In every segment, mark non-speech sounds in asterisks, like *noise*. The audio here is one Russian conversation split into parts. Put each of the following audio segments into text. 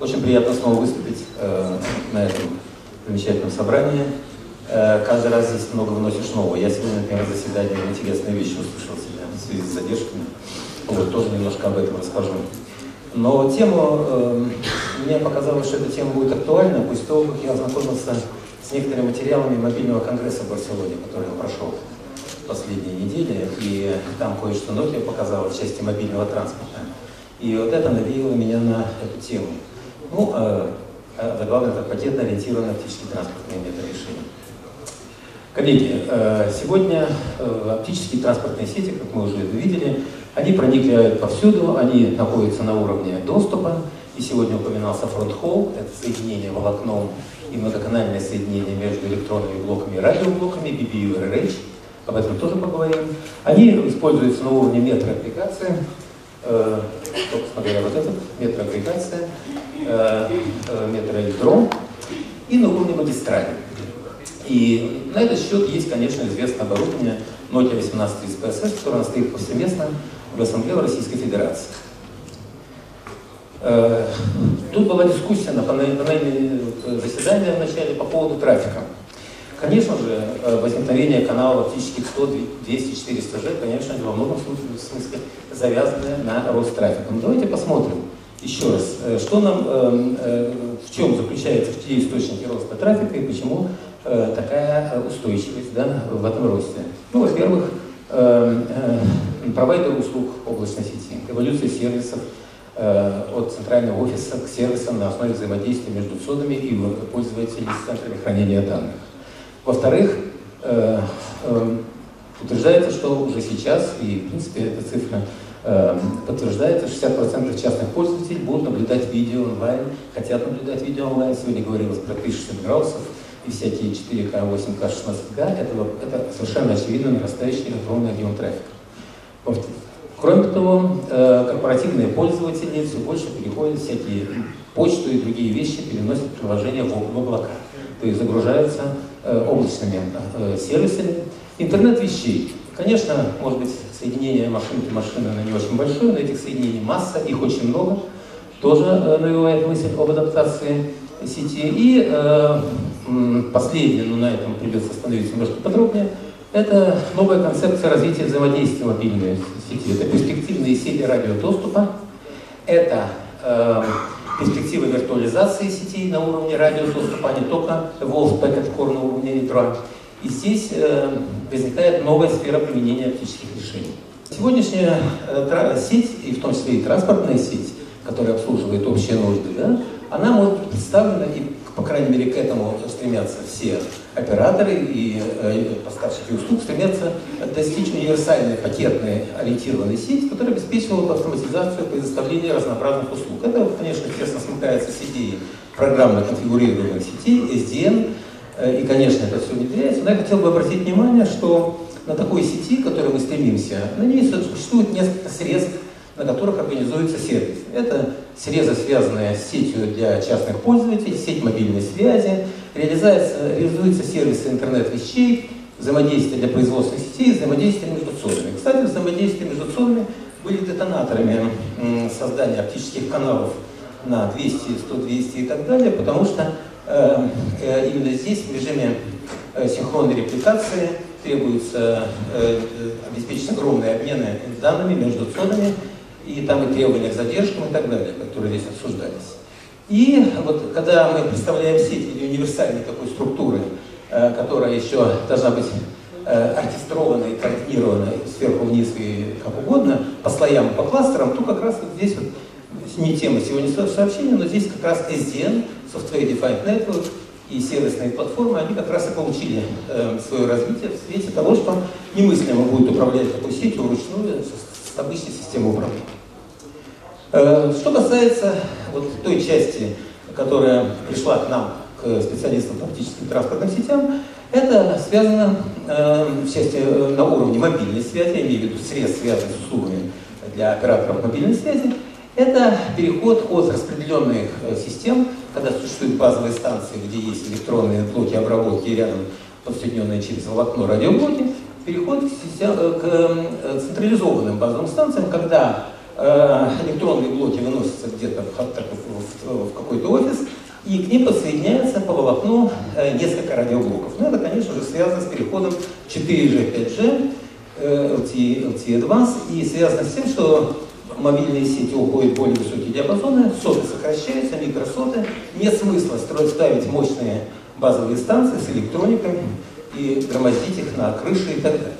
Очень приятно снова выступить э, на этом замечательном собрании. Э, каждый раз здесь много выносишь нового. Я сегодня, например, заседание интересные вещи услышал себя в связи с задержками. Вот, тоже немножко об этом расскажу. Но тему, э, мне показалось, что эта тема будет актуальна после того, как я ознакомился с некоторыми материалами мобильного конгресса в Барселоне, который прошел последние недели, и там кое-что Nokia показала в части мобильного транспорта. И вот это навеяло меня на эту тему. Ну, а, а главное, это пакетно-ориентированный оптический транспортный метод решения. Коллеги, э, сегодня э, оптические транспортные сети, как мы уже это видели, они проникают повсюду, они находятся на уровне доступа. И сегодня упоминался фронт-холл, это соединение волокном и многоканальное соединение между электронными блоками и радиоблоками, BBU и RH. Об этом тоже поговорим. Они используются на уровне метроаппликации. Э, смотря вот этот, метроагрегация, э, э, метроэлектрон и на уровне магистрали. И на этот счет есть, конечно, известное оборудование Nokia 1830 PSS, которое стоит повсеместно в в Российской Федерации. Тут была дискуссия на панельном заседании в начале по поводу трафика. Конечно же, возникновение каналов оптических 100, 200, 400 G, конечно, во многом смысле завязаны на рост трафика. Но давайте посмотрим еще раз, э, что нам, в чем заключается в те источники роста трафика и почему такая устойчивость да, в этом росте. Ну, во-первых, провайдер услуг облачной сети, эволюция сервисов, Э, от центрального офиса к сервисам на основе взаимодействия между ЦОДами и пользователями с центрами хранения данных. Во-вторых, э, э, утверждается, что уже сейчас, и в принципе эта цифра подтверждается, 60% частных пользователей будут наблюдать видео онлайн, хотят наблюдать видео онлайн. Сегодня говорилось про 1060 градусов и всякие 4К, 8К, 16К. Это, это совершенно очевидно нарастающий огромный объем трафика. Кроме того, э, корпоративные пользователи все больше переходят всякие почту и другие вещи, переносят приложения в облака, то есть загружаются э, облачными э, сервисами. Интернет вещей. Конечно, может быть, соединение машинки машины на не очень большое, но этих соединений масса, их очень много. Тоже навевает мысль об адаптации сети. И последнее, но на этом придется остановиться немножко подробнее – это новая концепция развития взаимодействия мобильной сети. Это перспективные сети радиодоступа, это э, перспективы виртуализации сетей на уровне радиодоступа, а не только Wolf Packet Core на уровне ядра. И здесь э, возникает новая сфера применения оптических решений. Сегодняшняя э, сеть, и в том числе и транспортная сеть, которая обслуживает общие нужды, да, она может быть представлена и по крайней мере, к этому стремятся все операторы и э, поставщики услуг, стремятся достичь универсальной пакетной ориентированной сети, которая обеспечивала бы автоматизацию предоставления разнообразных услуг. Это, конечно, тесно смыкается с идеей программно конфигурированных сетей, SDN, и, конечно, это все внедряется. Но я хотел бы обратить внимание, что на такой сети, к которой мы стремимся, на ней существует несколько средств на которых организуется сервис. Это срезы, связанные с сетью для частных пользователей, сеть мобильной связи, реализуются сервисы интернет-вещей, взаимодействие для производственных сетей, взаимодействие между цодами. Кстати, взаимодействие между цодами были детонаторами создания оптических каналов на 200, 100, 200 и так далее, потому что э, э, именно здесь в режиме э, синхронной репликации требуется э, э обеспечить огромные обмены данными между цодами, и там и требования к задержкам и так далее, которые здесь обсуждались. И вот когда мы представляем сеть или универсальной такой структуры, э, которая еще должна быть э, оркестрованной, координированной сверху вниз и как угодно, по слоям, по кластерам, то как раз вот здесь вот не тема сегодняшнего сообщения, но здесь как раз SDN, Software Defined Network, и сервисные платформы, они как раз и получили э, свое развитие в свете того, что немыслимо будет управлять такой сетью вручную с, с обычной системой управления. Э, что касается вот той части, которая пришла к нам, к специалистам по оптическим транспортным сетям, это связано э, в части э, на уровне мобильной связи, я имею в виду средств, связанных с услугами для операторов мобильной связи. Это переход от распределенных систем, когда существуют базовые станции, где есть электронные блоки обработки рядом подсоединенные через волокно радиоблоки, переход к, систем, к централизованным базовым станциям, когда электронные блоки выносятся где-то в, какой-то офис, и к ним подсоединяется по волокну несколько радиоблоков. Ну, это, конечно же, связано с переходом 4G, 5G, LTE, LTE Advanced, и связано с тем, что мобильные сети уходят в более высокие диапазоны, соты сокращаются, микросоты. Нет смысла строить, ставить мощные базовые станции с электроникой и громоздить их на крыше и так далее.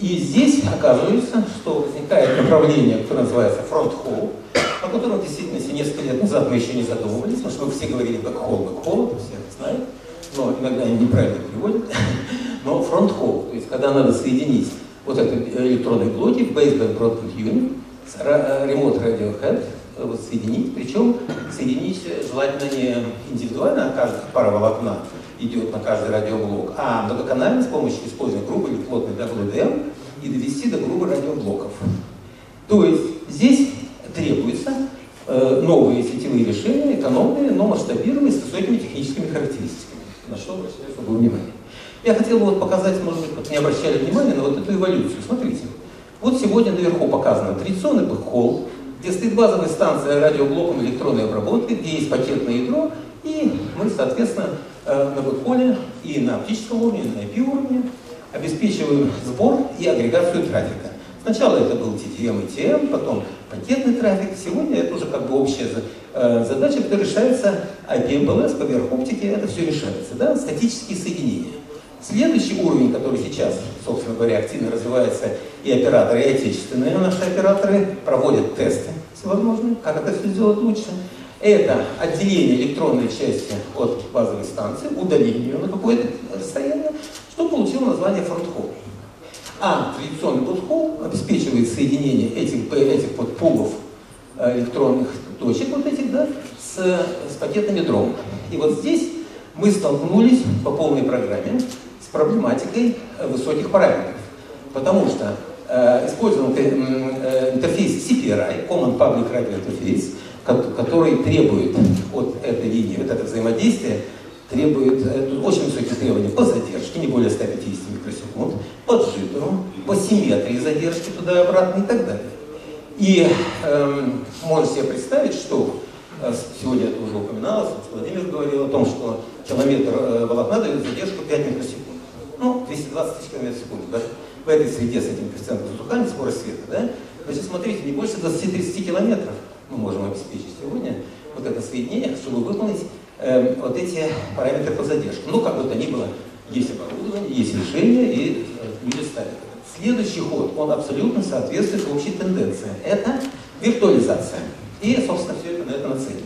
И здесь оказывается, что возникает направление, которое называется fronthaul, о котором в действительности несколько лет назад мы еще не задумывались, потому что мы все говорили backhaul, backhaul, это все это знают, но иногда они неправильно переводят. *laughs* Но фронт-холл, то есть когда надо соединить вот этот электронный блоки, baseband broadband unit, с remote radio head, вот соединить, причем соединить желательно не индивидуально, а каждая пара волокна идет на каждый радиоблок, а многоканально с помощью использования грубой или плотной WDM и довести до грубых радиоблоков. То есть здесь требуются э, новые сетевые решения, экономные, но масштабируемые с высокими техническими характеристиками. На что обращаю особое внимание. Я хотел бы вот показать, может быть, вот не обращали внимания на вот эту эволюцию. Смотрите. Вот сегодня наверху показано традиционный бэкхолл, где стоит базовая станция радиоблоком электронной обработки, где есть пакетное ядро, и мы, соответственно, э, на бэкхолле и на оптическом уровне, и на IP уровне обеспечиваем сбор и агрегацию трафика. Сначала это был TDM и TM, потом пакетный трафик. Сегодня это уже как бы общая э, задача, которая решается IP-MPLS поверх оптики, это все решается, да, статические соединения. Следующий уровень, который сейчас, собственно говоря, активно развивается, и операторы, и отечественные наши операторы проводят тесты всевозможные, как это все сделать лучше. Это отделение электронной части от базовой станции, удаление ее на какое-то расстояние, что получило название фронтхолл. А традиционный подхол обеспечивает соединение этих, этих подпулов э, электронных точек, вот этих, да, с, с пакетным ядром. И вот здесь мы столкнулись по полной программе проблематикой э, высоких параметров. Потому что э, использован э, интерфейс CPRI, Common Public Radio Interface, который требует от этой линии, вот это взаимодействие, требует э, очень высокие требования по задержке, не более 150 микросекунд, по джиттеру, по симметрии задержки туда и обратно и так далее. И э, можно себе представить, что сегодня это уже упоминалось, Владимир говорил о том, что километр волокна дает задержку 5 микросекунд ну, 220 тысяч км в секунду, да? В этой среде с этим коэффициентом затухания, скорость света, да? Значит, смотрите, не больше 20-30 километров мы можем обеспечить сегодня вот это соединение, чтобы выполнить э, вот эти параметры по задержке. Ну, как бы то ни было, есть оборудование, есть решение, и э, люди ставят это. Следующий ход, он абсолютно соответствует общей тенденции. Это виртуализация. И, собственно, все это на это нацелено.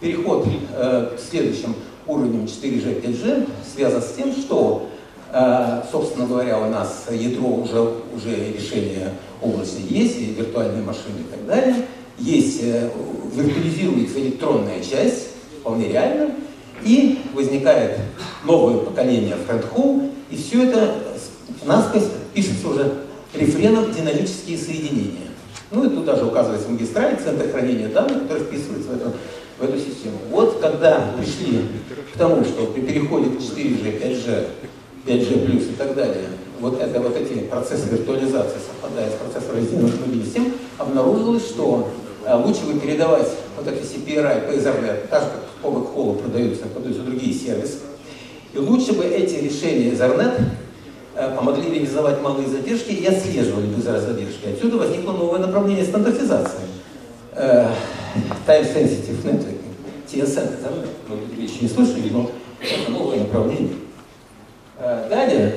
Переход э, к следующим уровням 4G, 5G связан с тем, что Э, собственно говоря, у нас ядро уже, уже решение области есть, и виртуальные машины и так далее. Есть, э, виртуализируется электронная часть, вполне реально, и возникает новое поколение френдхолл, и все это насквозь пишется уже рефреном динамические соединения. Ну и тут даже указывается магистраль, центр хранения данных, который вписывается в эту, в эту систему. Вот когда пришли к тому, что при переходе к 4G, 5G 5G+, и так далее, вот, это, вот эти процессы виртуализации, совпадая с процессом раздельных систем, обнаружилось, что а, лучше бы передавать вот эти CPRI Ethernet, так же как по бэкхолу продаются, продаются другие сервисы, и лучше бы эти решения Ethernet а, помогли реализовать малые задержки и отслеживали бы задержки. Отсюда возникло новое направление стандартизации. Uh, time Sensitive Networking, TSN. Вы еще не слышали, но это новое направление.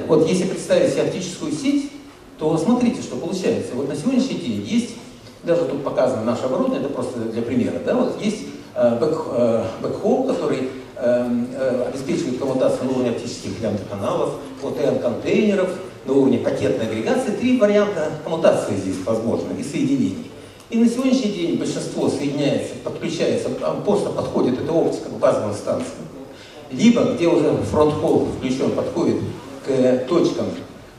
Э, вот если представить себе оптическую сеть, то смотрите, что получается. Вот на сегодняшний день есть, даже тут показано наше оборудование, это просто для примера, да, вот есть э, э, бэкхолл, который обеспечивает коммутацию на уровне оптических лямбда-каналов, OTN-контейнеров, на уровне пакетной агрегации. Три варианта коммутации здесь возможны и соединений. И на сегодняшний день большинство соединяется, подключается, просто подходит эта оптика к базовым станциям либо где уже фронт-холл включен, подходит к точкам,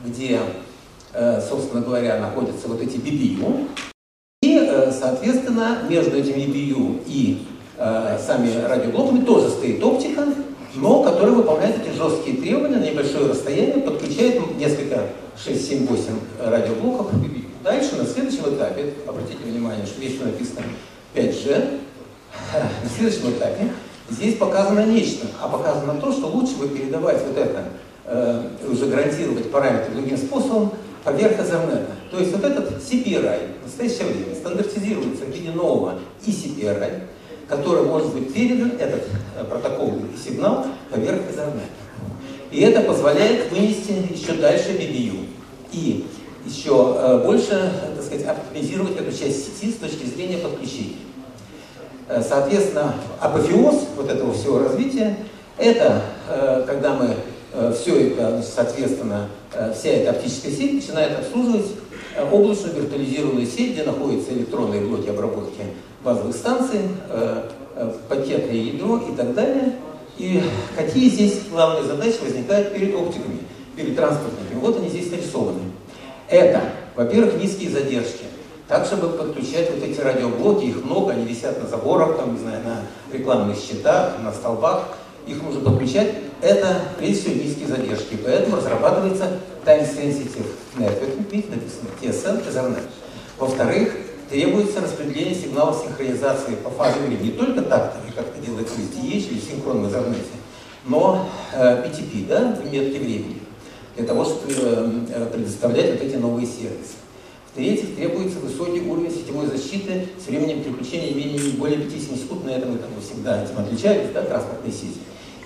где, э, собственно говоря, находятся вот эти BBU, и, э, соответственно, между этими BBU и э, сами радиоблоками тоже стоит оптика, но которая выполняет эти жесткие требования на небольшое расстояние, подключает несколько 6, 7, 8 радиоблоков. Дальше, на следующем этапе, обратите внимание, что здесь написано 5G, *laughs* на следующем этапе здесь показано нечто, а показано то, что лучше бы передавать вот это, э, уже гарантировать параметры другим способом, поверх Ethernet. То есть вот этот CPRI в настоящее время стандартизируется в виде нового ECPRI, который может быть передан, этот э, протокол сигнал, поверх Ethernet. И это позволяет вынести еще дальше BBU. И еще э, больше, так сказать, оптимизировать эту часть сети с точки зрения подключения. Э, соответственно, апофеоз вот этого всего развития, это когда мы все это, соответственно, вся эта оптическая сеть начинает обслуживать облачную виртуализированную сеть, где находятся электронные блоки обработки базовых станций, пакетное ядро и так далее. И какие здесь главные задачи возникают перед оптиками, перед транспортниками? Вот они здесь нарисованы. Это, во-первых, низкие задержки. Так, чтобы подключать вот эти радиоблоки, их много, они висят на заборах, там, не знаю, на рекламных щитах, на столбах, их нужно подключать. Это, низкие задержки. Поэтому разрабатывается Time Sensitive Network, видите, написано TSN, Ethernet. Во-вторых, требуется распределение сигналов синхронизации по фазе времени. Не только тактами, как это делает SDH или в интернете, но э, PTP, да, в метке времени, для того, чтобы э, предоставлять вот эти новые сервисы. В-третьих, требуется высокий уровень сетевой защиты с временем переключения менее более 50 секунд, на этом там всегда этим отличались, да, транспортной сети.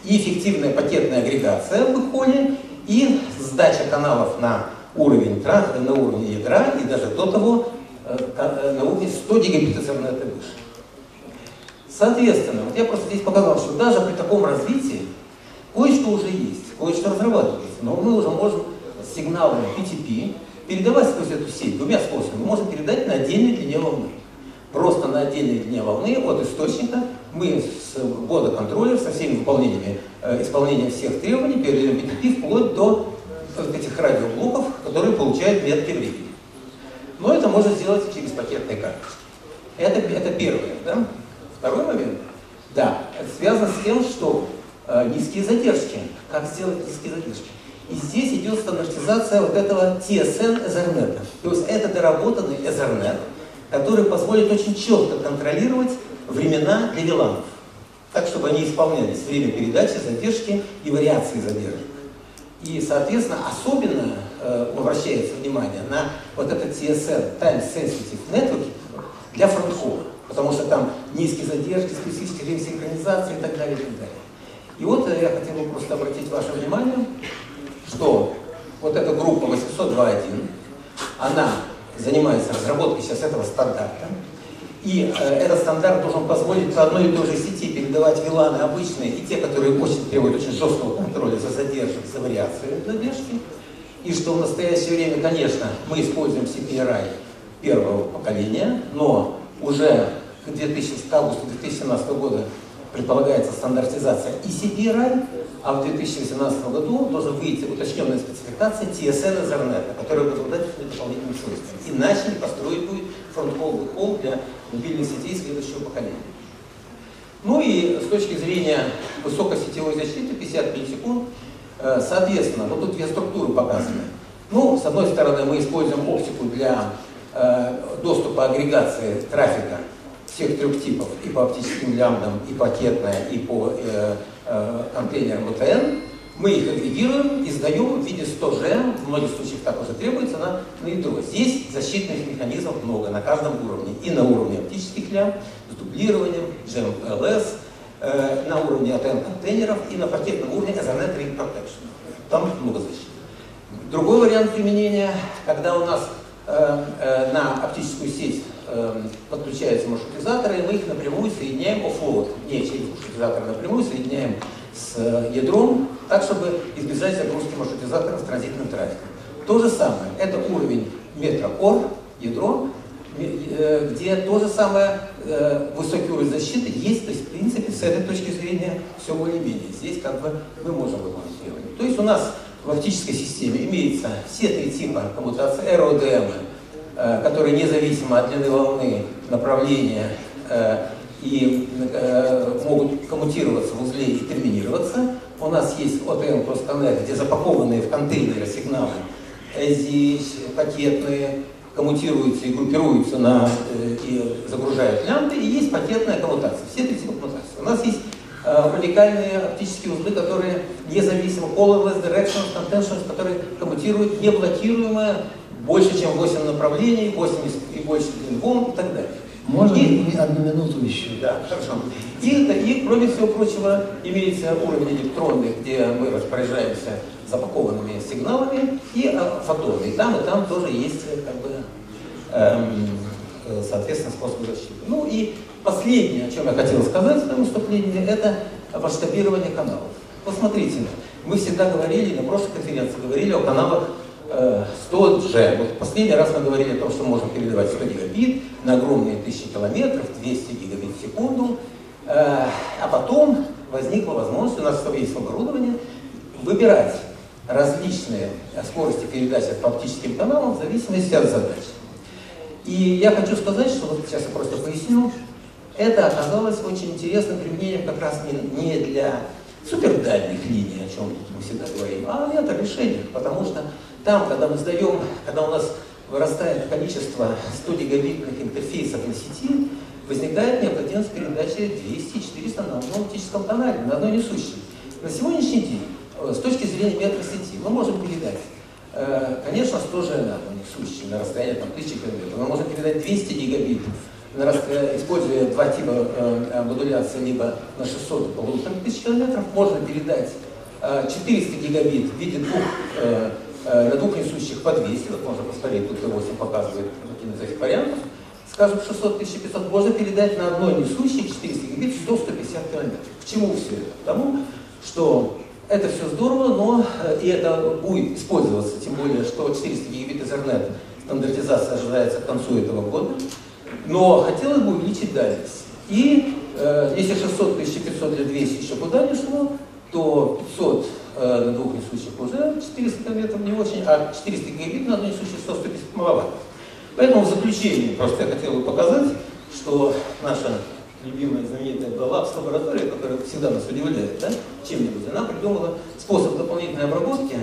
И эффективная пакетная агрегация в их и сдача каналов на уровень, на уровне ядра, и даже до того Э, э, на уровне 100 гигабит Ethernet и выше. Соответственно, вот я просто здесь показал, что даже при таком развитии кое-что уже есть, кое-что разрабатывается, но мы уже можем с сигналами PTP передавать сквозь эту сеть двумя способами. Мы можем передать на отдельной длине волны. Просто на отдельной длине волны от источника мы с ввода контроллер со всеми выполнениями, э, исполнением всех требований передаем PTP вплоть до вот этих радиоблоков, которые получают метки времени. Но это можно сделать через пакетные карты. Это, это первое. Да? Второй момент. Да, это связано с тем, что э, низкие задержки. Как сделать низкие задержки? И здесь идет стандартизация вот этого TSN Ethernet. То есть это доработанный Ethernet, который позволит очень четко контролировать времена для виланов. Так, чтобы они исполнялись время передачи, задержки и вариации задержек. И, соответственно, особенно э, обращается внимание на вот этот CSN, Time Sensitive Network, для фронтхола, потому что там низкие задержки, специфический режим синхронизации и так далее, и так далее. И вот э, я хотел бы просто обратить ваше внимание, что вот эта группа 802.1, она занимается разработкой сейчас этого стандарта, и э, этот стандарт должен позволить по одной и той же сети передавать виланы обычные и те, которые очень требуют очень жесткого контроля за задержкой, за вариацией задержки. И что в настоящее время, конечно, мы используем CPRI первого поколения, но уже к, 2000, к августу 2017 года предполагается стандартизация и CPRI, а в 2018 году должен выйти уточненная спецификация TSN Ethernet, которая будет обладать дополнительными свойствами. Иначе не построить будет фронт-холл холл для мобильных сетей следующего поколения. Ну и с точки зрения высокосетевой защиты, 50 миллисекунд, э, соответственно, вот тут две структуры показаны. Ну, с одной стороны, мы используем оптику для э, доступа агрегации трафика всех трех типов, и по оптическим лямбдам, и пакетная, и по э, контейнерам БТН. Мы их агрегируем и сдаем в виде 100G, в многих случаях так уже требуется, на, на ядро. Здесь защитных механизмов много на каждом уровне. И на уровне оптических лям, с дублированием, GMLS, э, на уровне ATN-контейнеров и на пакетном уровне Ethernet Ring Protection. Там много защиты. Другой вариант применения, когда у нас э, э, на оптическую сеть э, подключаются маршрутизаторы, и мы их напрямую соединяем offload, не через маршрутизатор, а напрямую соединяем с э, ядром, так, чтобы избежать загрузки маршрутизатора с транзитным трафиком. То же самое, это уровень метра ор, ядро, э, где то же самое э, высокий уровень защиты есть, то есть, в принципе, с этой точки зрения все более-менее. Здесь как бы мы можем требования. То есть у нас в оптической системе имеется все три типа коммутации RODM, которые независимо от длины волны, направления и э, могут коммутироваться в узле и терминироваться. У нас есть Cross Connect, где запакованные в контейнеры сигналы, здесь пакетные, коммутируются и группируются на, э, и загружают лямбды, и есть пакетная коммутация. Все три типа коммутации. У нас есть э, уникальные оптические узлы, которые независимо, colorless, directional, contentions, которые коммутируют неблокируемое больше, чем 8 направлений, 8 и больше волн и так далее. Можно и, одну минуту еще? Да, хорошо. И, и, кроме всего прочего, имеется уровень электронный, где мы распоряжаемся запакованными сигналами, и а, фотоны. И там, и там тоже есть, как бы, эм, соответственно, способ защиты. Ну и последнее, о чем я хотел сказать в своем выступлении, это масштабирование каналов. Посмотрите, мы всегда говорили, на прошлой конференции говорили о каналах 100G. Э, вот последний раз мы говорили о том, что можно передавать 100 гигабит на огромные тысячи километров, 200 гигабит в секунду. Э, а потом возникла возможность, у нас есть оборудование, выбирать различные скорости передачи по оптическим каналам в зависимости от задач. И я хочу сказать, что вот сейчас я просто поясню, это оказалось очень интересным применением как раз не, не для супердальних линий, о чем мы всегда говорим, а это решение, потому что там, когда мы сдаем, когда у нас вырастает количество 100 гигабитных интерфейсов на сети, возникает необходимость передачи 200-400 на одном оптическом канале, на одной несущей. На сегодняшний день, э, с точки зрения метросети, мы можем передать, э, конечно, 100 же на одной несущей, на расстоянии там, 1000 километров, мы можем передать 200 гигабитов, используя два типа э, модуляции, либо на 600 по полутора тысяч километров, можно передать 400 гигабит в виде двух на двух несущих по 200, вот можно посмотреть, тут Т8 показывает один из этих вариантов, скажем, 600-1500, можно передать на одной несущей 400 гигабит 100-150 километров. К чему все это? К тому, что это все здорово, но и это будет использоваться, тем более, что 400 гигабит Ethernet стандартизация ожидается к концу этого года, но хотелось бы увеличить дальность. И э, если 600, 1500 для 200 еще куда не шло, то 500 э, на двух несущих уже 400 километров не очень, а 400 гигабит на одной несущей 100 150 маловато. Поэтому в заключение просто я хотел бы показать, что наша любимая знаменитая Беллапс лаборатория, которая всегда нас удивляет да, чем-нибудь, она придумала способ дополнительной обработки,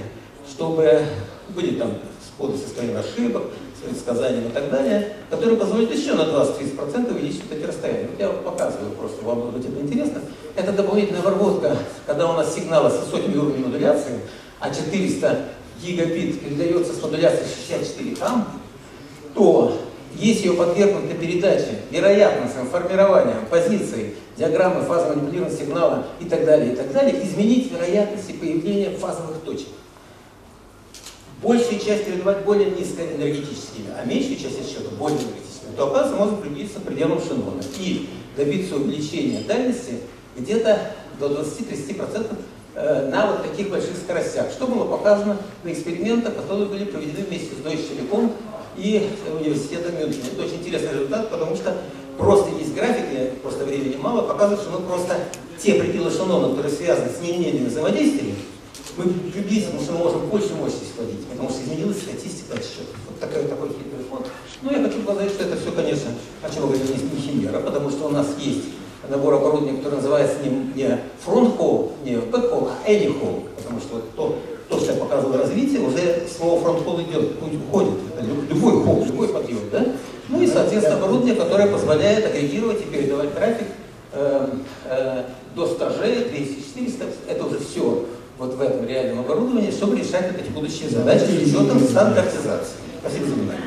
чтобы были там сходы состояния ошибок, с предсказанием и так далее, которые позволят еще на 20-30% увеличить вот эти расстояния. Вот я вам показываю просто, вам будет это интересно. Это дополнительная обработка, когда у нас сигналы с высокими уровнями модуляции, а 400 гигабит передается с модуляцией 64 там, то если ее подвергнуть на передаче вероятностным формированием позиции, диаграммы фазы манипулирования сигнала и так далее, и так далее, изменить вероятности появления фазовых точек. Большую часть передавать более низкоэнергетическими, а меньшую часть счета более энергетическими, то оказывается можно приблизиться к пределам Шеннона и добиться увеличения дальности где-то до 20-30% э, на вот таких больших скоростях, что было показано на экспериментах, которые были проведены вместе с Deutsche Telekom и университетом Мюнхена. Это очень интересный результат, потому что просто есть графики, просто времени мало, показывают, что мы просто те пределы Шеннона, которые связаны с неимением взаимодействия, мы приблизительно, что мы можем больше мощности вводить, потому что изменилась статистика отсчета. Вот такой, такой хитрый фонд. Ну, я хочу сказать, что это все, конечно, о чем мы говорим, не химера, потому что у нас есть набор оборудования, который называется не, не fronthaul, не backhaul, а anyhaul, потому что вот то, то, что я показывал развитие, уже слово fronthaul идет, путь уходит. Это любой haul, любой подъем, да? Ну и, соответственно, оборудование, которое позволяет агрегировать и передавать трафик э, э, до 100 G, 200, 400, это уже все вот в этом реальном оборудовании, чтобы решать вот эти будущие задачи с учетом стандартизации. Спасибо за внимание.